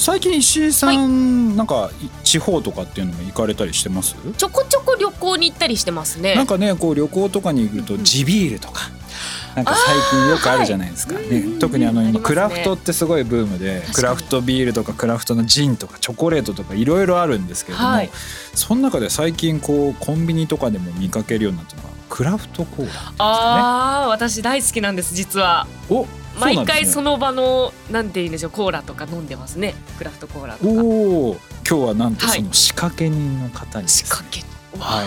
最近石井さん、はい、なんか地方とかっていうのも行かれたりしてます？ちょこちょこ旅行に行ったりしてますね。なんかねこう旅行とかに行くと地ビールとか、なんか最近よくあるじゃないですか、ね、特にあの今クラフトってすごいブームでクラフトビールとかクラフトのジンとかチョコレートとかいろいろあるんですけれども、はい、その中で最近こうコンビニとかでも見かけるようになったのがクラフトコーラ、ね、ああ私大好きなんです実は。お毎回その場のなんて言うんでしょうコーラとか飲んでますね。クラフトコーラとか。おお今日はなんとその仕掛け人の方に、ね、仕掛け。はい。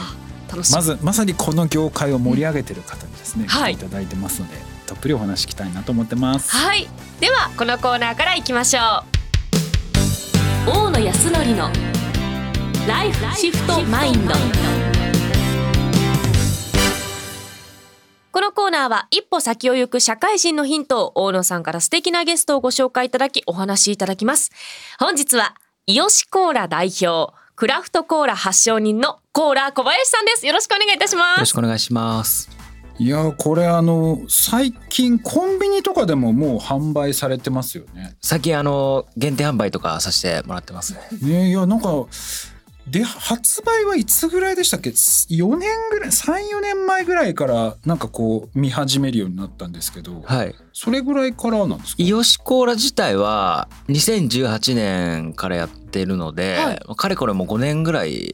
まずまさにこの業界を盛り上げてる方にですね、うん、来ていただいてますので、たっぷりお話聞きたいなと思ってます。はい。ではこのコーナーからいきましょう。大野康則のライフシフトマインドこのコーナーは一歩先を行く社会人のヒントを大野さんから素敵なゲストをご紹介いただきお話しいただきます。本日は、イヨシコーラ代表、クラフトコーラ発祥人のコーラ小林さんです。よろしくお願いいたします。よろしくお願いします。いやこれあの最近コンビニとかでももう販売されてますよね最近あの限定販売とかさせてもらってますねねいやなんかで発売はいつぐらいでしたっけ？4年ぐらい34年前ぐらいからなんかこう見始めるようになったんですけど、はい、それぐらいからなんですか？イヨシコーラ自体は2018年からやってるので、はい、かれこれも5年ぐらい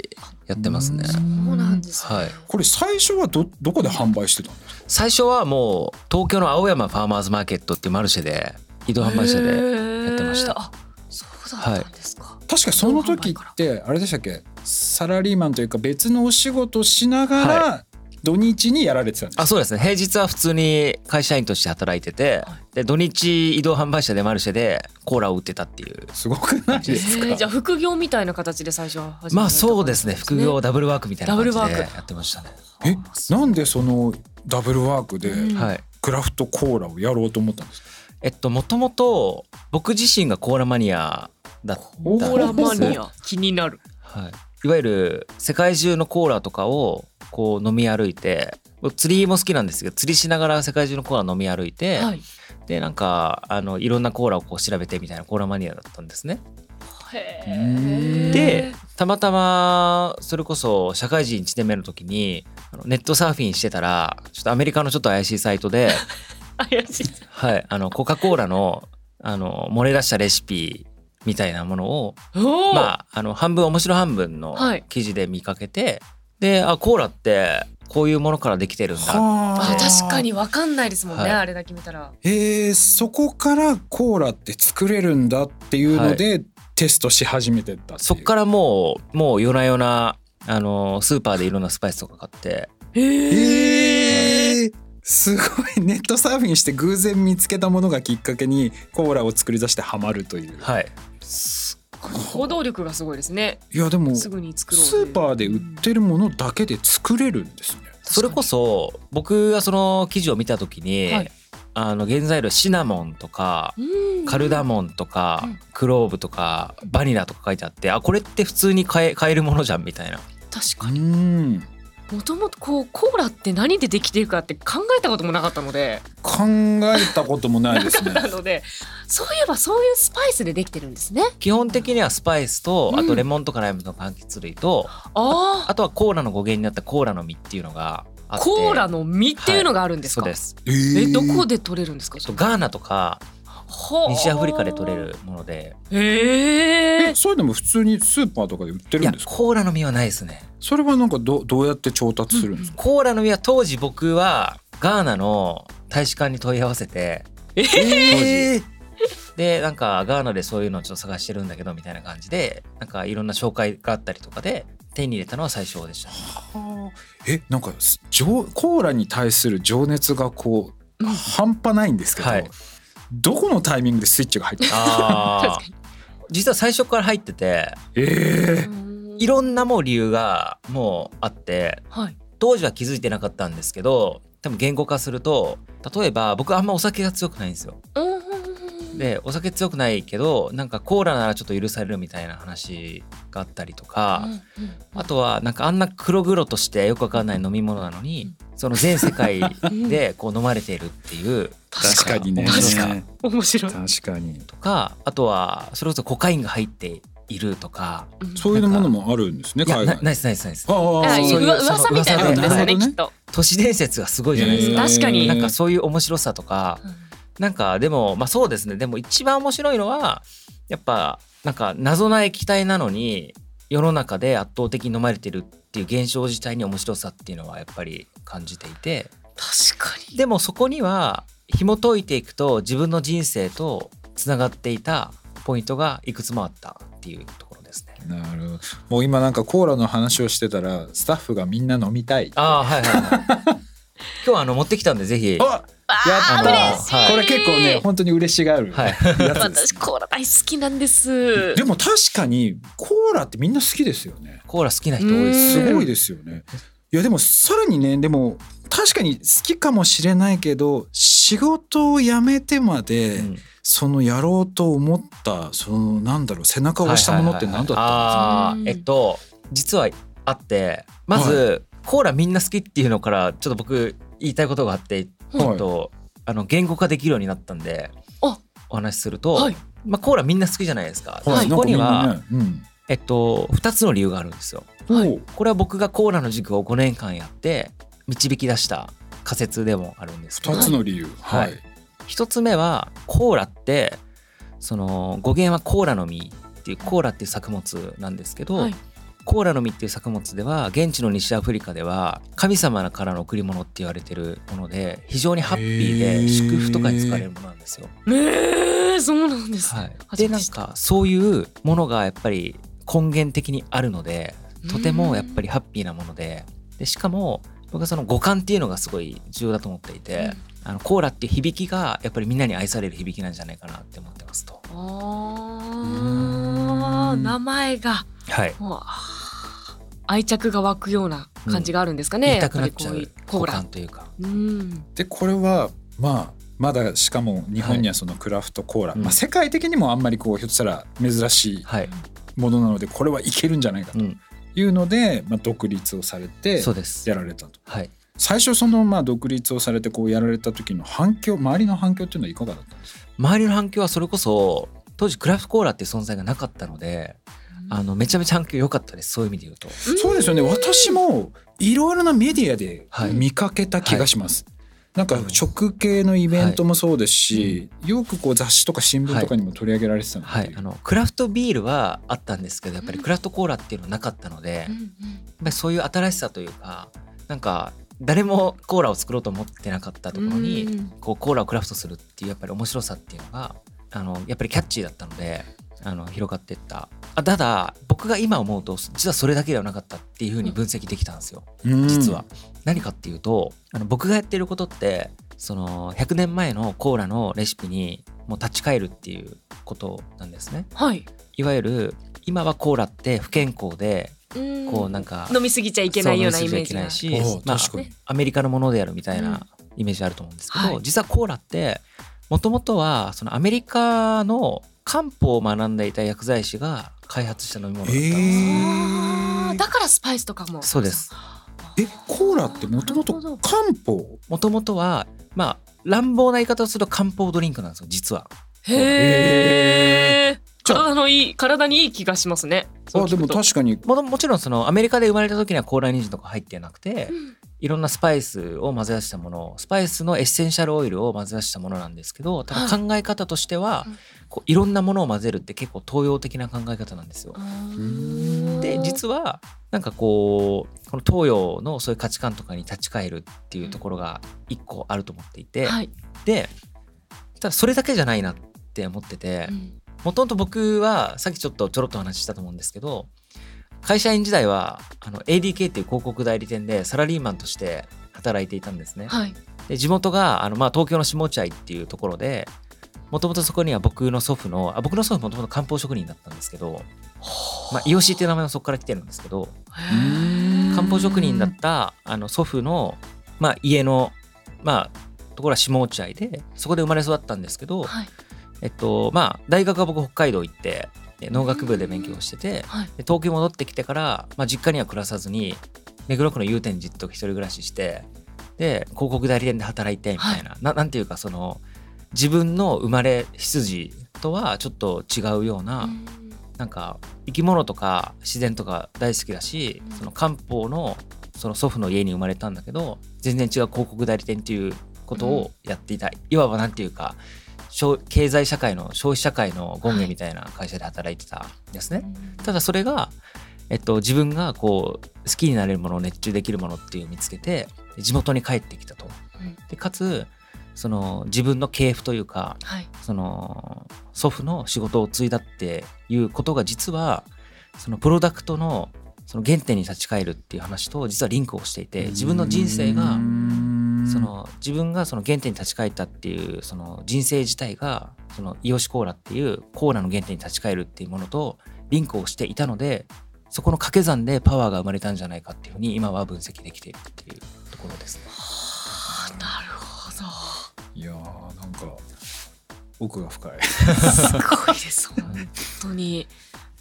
やってますね。そうなんです、ね、はい。これ最初はどどこで販売してたんですか？最初はもう東京の青山ファーマーズマーケットっていうマルシェで移動販売車でやってました。そうだったんですか。はい確かその時ってあれでしたっけ？サラリーマンというか別のお仕事しながら土日にやられてたんですあそうですね。平日は普通に会社員として働いてて、で土日移動販売車でマルシェでコーラを売ってたっていうすごくないですか、じゃあ副業みたいな形で最初はまあそうですね。副業ダブルワークみたいな感じでやってましたね。えなんでそのダブルワークでクラフトコーラをやろうと思ったんですか、えっともともと僕自身がコーラマニアだったコーラマニア気になる、はい、いわゆる世界中のコーラとかをこう飲み歩いて釣りも好きなんですけど釣りしながら世界中のコーラ飲み歩いて、はい、でなんかあのいろんなコーラをこう調べてみたいなコーラマニアだったんですね。でたまたまそれこそ社会人1年目の時にネットサーフィンしてたらちょっとアメリカのちょっと怪しいサイトで 怪しい。はい。あのコカ・コーラのあの漏れ出したレシピみたいなものをまああの半分面白半分の記事で見かけて、はい、であコーラってこういうものからできてるんだあ。確かに分かんないですもんね、はい、あれだけ見たら。えー、そこからコーラって作れるんだっていうので、はい、テストし始めてたそっからもうもう夜な夜なあのスーパーでいろんなスパイスとか買って。へえー、すごいネットサーフィンして偶然見つけたものがきっかけにコーラを作り出してハマるという。はい行動力がすごいですね。いやでもすぐに作ろうスーパーで売ってるものだけで作れるんですね。それこそ僕がその記事を見た時に、はい、あの原材料シナモンとかカルダモンとかクローブとかバニラとか書いてあってあこれって普通に買え買えるものじゃんみたいな。確かに。もともとこうコーラって何でできているかって考えたこともなかったので。考えたこともないですね。なので。そういえばそういうスパイスでできてるんですね。基本的にはスパイスと、あとレモンとかライムの柑橘類と、ああとはコーラの語源になったコーラの実っていうのがコーラの実っていうのがあるんですか、はい、そうです、えどこで取れるんですか？ガーナとか西アフリカで取れるもので。へえそういうのも普通にスーパーとかで売ってるんですか？コーラの実はないですね。それはなんかどどうやって調達するんですか、うん、コーラの実は当時僕はガーナの大使館に問い合わせて。えー、でなんかガーナでそういうのをちょっと探してるんだけどみたいな感じでなんかいろんな紹介があったりとかで手に入れたのは最初でした、ね、えなんかコーラに対する情熱がこう、うん、半端ないんですけど、はい、どこのタイミングでスイッチが入ってた 実は最初から入ってて、えー、いろんなもう理由がもうあって、はい、当時は気づいてなかったんですけど多分言語化すると例えば僕あんまお酒が強くないんですよ。でお酒強くないけどなんかコーラならちょっと許されるみたいな話があったりとか、あとはなんかあんな黒々としてよくわかんない飲み物なのに、その全世界 でこう飲まれているっていう。確かにね。面白い。確かに。とかあとはそれこそコカインが入っているとか、そういうものもあるんですね海外ナイスナイスナイスああそういう噂みたいなことですよねきっと。都市伝説がすごいじゃないですか。確かに。なんかそういう面白さとか、なんかでもまあそうですね。でも一番面白いのはやっぱなんか謎な液体なのに世の中で圧倒的に飲まれてるっていう現象自体に面白さっていうのはやっぱり感じていて。確かに。でもそこには紐解いていくと自分の人生とつながっていたポイントがいくつもあったっていうところですね。なるほど。もう今なんかコーラの話をしてたらスタッフがみんな飲みたいあはいはいはい。今日あの持ってきたんでぜひ。あやったこれ結構ね本当に嬉しがる、はい、私コーラ大好きなんです。でも確かにコーラってみんな好きですよね。コーラ好きな人多いですすごいですよね。いやでもさらにねでも確かに好きかもしれないけど仕事を辞めてまで、うん、そのやろうと思ったそのなんだろう背中を押したものって何だったんですか、えっと実はあってまず、はい、コーラみんな好きっていうのからちょっと僕言いたいことがあってちょっと、あの言語化できるようになったんでお話しすると、はい、まあ、コーラみんな好きじゃないですか。はい、そこには、ねうん、えっと、2つの理由があるんですよ。はい、これは僕がコーラの授業を5年間やって導き出した仮説でもあるんですけど。2つの理由、はい、1つ目はコーラってその語源はコーラの実っていうコーラっていう作物なんですけど、はい、コーラの実っていう作物では現地の西アフリカでは神様からの贈り物って言われてるもので非常にハッピーで祝福とかに使われるものなんですよ。へえそうなんです、はい、でなんかそういうものがやっぱり根源的にあるのでとてもやっぱりハッピーなものででしかも僕はその五感っていうのがすごい重要だと思っていて、うん、あのコーラっていう響きがやっぱりみんなに愛される響きなんじゃないかなって思ってますと。あ名前が、はい、愛着が湧くような感じがあるんですかね。うん、たくなっちゃう。コーラ。というか。うん、でこれはまあまだしかも日本にはそのクラフトコーラ、はい、まあ、世界的にもあんまりこうひょっとしたら珍しいものなのでこれはいけるんじゃないかというので、まあ、独立をされてやられたと。はい、最初そのまあ独立をされてこうやられた時の反響周りの反響っていうのはいかがだったんですか？周りの反響はそれこそ当時クラフトコーラっていう存在がなかったのであのめちゃめちゃ反響良かったですそういう意味で言うと。そうですよね。私もいろいろなメディアで見かけた気がします。はいなんか食系のイベントもそうですし、はい、よくこう雑誌とか新聞とかにも取り上げられてたので、はい、あのクラフトビールはあったんですけどやっぱりクラフトコーラっていうのはなかったので、うん、やっぱりそういう新しさというかなんか誰もコーラを作ろうと思ってなかったところに、うん、こうコーラをクラフトするっていうやっぱり面白さっていうのがあのやっぱりキャッチーだったのであの広がっていった。あただ僕が今思うと実はそれだけではなかったっていうふうに分析できたんですよ、うん、実は。何かっていうとあの僕がやってることってその100年前のコーラのレシピにもう立ち返るっていうことなんですね。はい、いわゆる今はコーラって不健康でこうなんか飲みすぎちゃいけないようなイメージが。し、まあ、アメリカのものであるみたいなイメージあると思うんですけど、うんはい、実はコーラってもともとはそのアメリカの漢方を学んでいた薬剤師が開発した飲み物だったんです、えー、だからスパイスとかも。そうです。えコーラってもともと漢方？もともとはまあ乱暴な言い方をすると漢方ドリンクなんですよ実は。へえ体のいい体にいい気がしますね。あでも確かに。ももちろんそのアメリカで生まれた時には高麗人参とか入ってなくて、うんいろんなスパイスを混ぜ出したものスパイスのエッセンシャルオイルを混ぜ出したものなんですけどただ考え方としては、はい、こういろんなものを混ぜるって結構東洋的な考え方なんですよ。で実はなんかこうこの東洋のそういう価値観とかに立ち返るっていうところが一個あると思っていて、はい、でただそれだけじゃないなって思っててもともと僕はさっきちょっとちょろっと話したと思うんですけど会社員時代はあの ADK っていう広告代理店でサラリーマンとして働いていたんですね。はい、で地元があの、まあ、東京の下落合っていうところでもともとそこには僕の祖父のあ僕の祖父もともと漢方職人だったんですけど、まあ、イオシっていう名前はそこから来てるんですけど漢方職人だったあの祖父の、まあ、家の、まあ、ところは下落合でそこで生まれ育ったんですけど、はい、えっとまあ、大学は僕北海道行って農学部で勉強してて、はい、東京戻ってきてから、まあ、実家には暮らさずに目黒区の祐天寺と一人暮らししてで広告代理店で働いてみたいな、はい、ななんていうかその自分の生まれ羊とはちょっと違うような、うなんか生き物とか自然とか大好きだし、その漢方のその祖父の家に生まれたんだけど全然違う広告代理店っていうことをやっていた、いわばなんていうか経済社会の消費社会の権限みたいな会社で働いてたんですね。はい、ただそれが、えっと、自分がこう好きになれるもの熱中できるものっていうのを見つけて地元に帰ってきたと。でかつその自分の系譜というか、はい、その祖父の仕事を継いだっていうことが実はそのプロダクトのその原点に立ち返るっていう話と実はリンクをしていて自分の人生がその自分がその原点に立ち返ったっていうその人生自体がそのイオシコーラっていうコーラの原点に立ち返るっていうものとリンクをしていたのでそこの掛け算でパワーが生まれたんじゃないかっていうふうに今は分析できているっていうところですね。はあ、なるほど。いやーなんか奥が深い。すごいです本当に。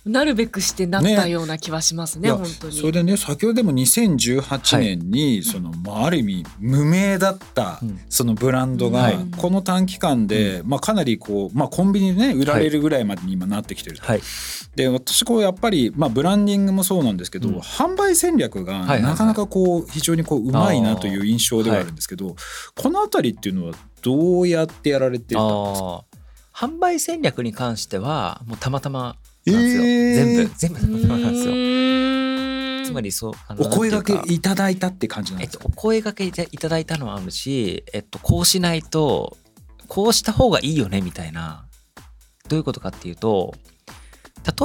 なるべくしてなったような気はしますね、ね、本当に。それでね先ほどでも2018年に、その、まあ、ある意味無名だったそのブランドがこの短期間で、まあ、かなりこう、まあ、コンビニでね売られるぐらいまでに今なってきてると、はい、で私こうやっぱり、まあ、ブランディングもそうなんですけど、うん、販売戦略がなかなかこう非常にこううまいなという印象ではあるんですけど、この辺りっていうのはどうやってやられてたんですか？販売戦略に関してはもうたまたまなんですよ、えー、全部全部そうなんですよ。つまりそうお声がけいただいたって感じなんですか、ね、えっと、お声がけいただいたのはあるし、えっと、こうしないとこうした方がいいよねみたいな。どういうことかっていうと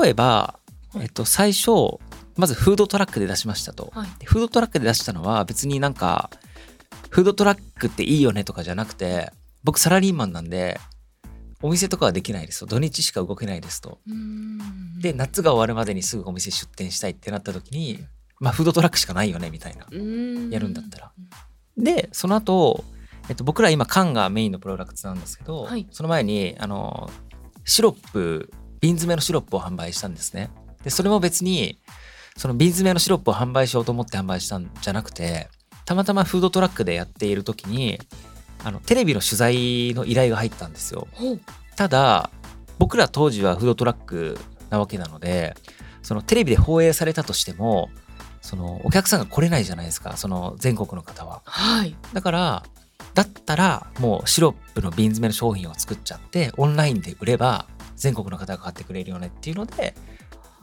例えば、えっと、最初まずフードトラックで出しましたと、はい、フードトラックで出したのは別になんかフードトラックっていいよねとかじゃなくて僕サラリーマンなんでお店とかはできないですと土日しか動けないですと。で夏が終わるまでにすぐお店出店したいってなった時にまあフードトラックしかないよねみたいなやるんだったら。でその後、えっと僕ら今缶がメインのプロダクツなんですけど、はい、その前にあのシロップ瓶詰めのシロップを販売したんですね。でそれも別にその瓶詰めのシロップを販売しようと思って販売したんじゃなくてたまたまフードトラックでやっている時にあのテレビの取材の依頼が入ったんですよ。ただ僕ら当時はフードトラックなわけなのでそのテレビで放映されたとしてもそのお客さんが来れないじゃないですかその全国の方は。はい、だからだったらもうシロップの瓶詰めの商品を作っちゃってオンラインで売れば全国の方が買ってくれるよねっていうので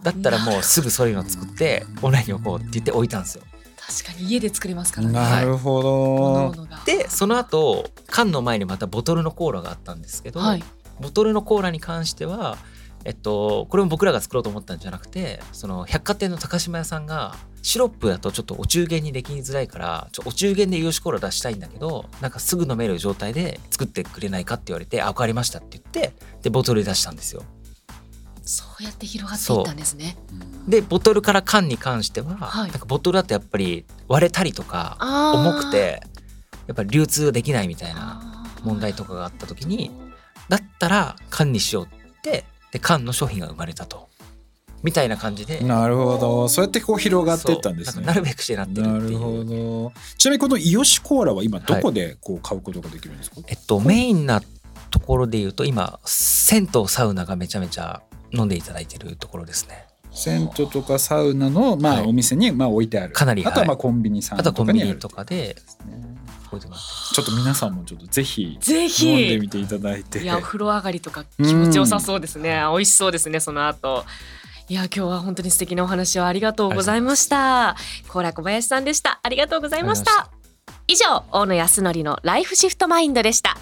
だったらもうすぐそういうのを作ってオンラインに置こうって言って置いたんですよ。確かに家で作れますからね。なるほど、でその後缶の前にまたボトルのコーラがあったんですけど、はい、ボトルのコーラに関してはえっと、これも僕らが作ろうと思ったんじゃなくてその百貨店の高島屋さんがシロップだとちょっとお中元にできづらいからちょお中元でヨシコーラ出したいんだけどなんかすぐ飲める状態で作ってくれないかって言われて「あ分かりました」って言ってでボトルで出したんですよ。そうやって広がっていったんですね。でボトルから缶に関しては、はい、なんかボトルだとやっぱり割れたりとか重くてやっぱり流通できないみたいな問題とかがあった時にだったら缶にしようってで缶の商品が生まれたと。みたいな感じで。なるほど。そうやってこう広がっていったんですね。なるべくしてなってるなるほど。ちなみにこのイヨシコーラは今どこでこう買うことができるんですか、はい、えっとメインなところで言うと今銭湯サウナがめちゃめちゃ飲んでいただいてるところですね。銭湯とかサウナの、まあ、お店にまあ置いてある。かなりあとはまあコンビニさんとかにある。とかでちょっと皆さんもちょっとぜひぜひ。飲んでみていただいて。いやお風呂上がりとか気持ちよさそうですね、うん、美味しそうですねその後。いや今日は本当に素敵なお話をありがとうございました。高良小林さんでした。ありがとうございました。以上大野康則のライフシフトマインドでした